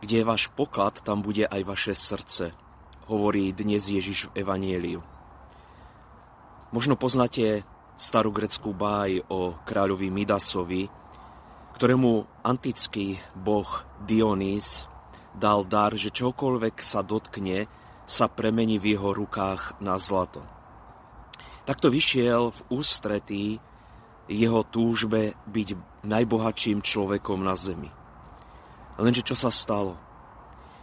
kde je váš poklad, tam bude aj vaše srdce, hovorí dnes Ježiš v Evanieliu. Možno poznáte starú greckú báj o kráľovi Midasovi, ktorému antický boh Dionys dal dar, že čokoľvek sa dotkne, sa premení v jeho rukách na zlato. Takto vyšiel v ústretí jeho túžbe byť najbohatším človekom na zemi. Lenže čo sa stalo?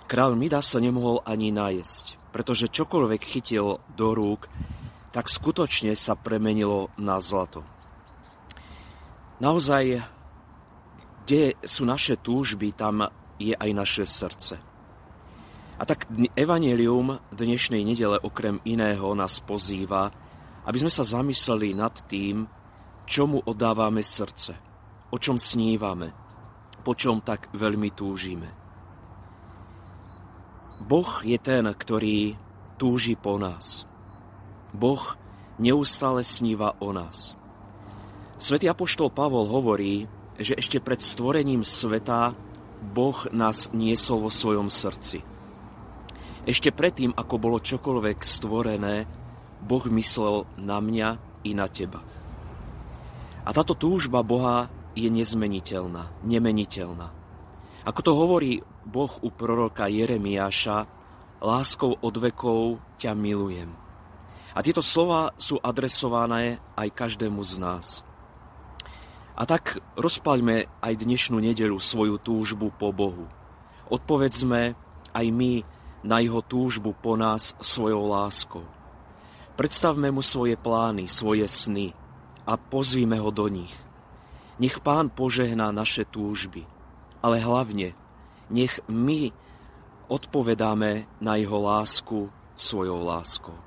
Král Midas sa nemohol ani najesť, pretože čokoľvek chytil do rúk, tak skutočne sa premenilo na zlato. Naozaj, kde sú naše túžby, tam je aj naše srdce. A tak Evangelium dnešnej nedele okrem iného nás pozýva, aby sme sa zamysleli nad tým, čomu oddávame srdce, o čom snívame, po čom tak veľmi túžime. Boh je ten, ktorý túži po nás. Boh neustále sníva o nás. Svetý apoštol Pavol hovorí, že ešte pred stvorením sveta Boh nás niesol vo svojom srdci. Ešte predtým, ako bolo čokoľvek stvorené, Boh myslel na mňa i na teba. A táto túžba Boha je nezmeniteľná, nemeniteľná. Ako to hovorí Boh u proroka Jeremiáša, láskou od vekov ťa milujem. A tieto slova sú adresované aj každému z nás. A tak rozpaľme aj dnešnú nedelu svoju túžbu po Bohu. Odpovedzme aj my na jeho túžbu po nás svojou láskou. Predstavme mu svoje plány, svoje sny a pozvíme ho do nich. Nech pán požehná naše túžby, ale hlavne nech my odpovedáme na jeho lásku svojou láskou.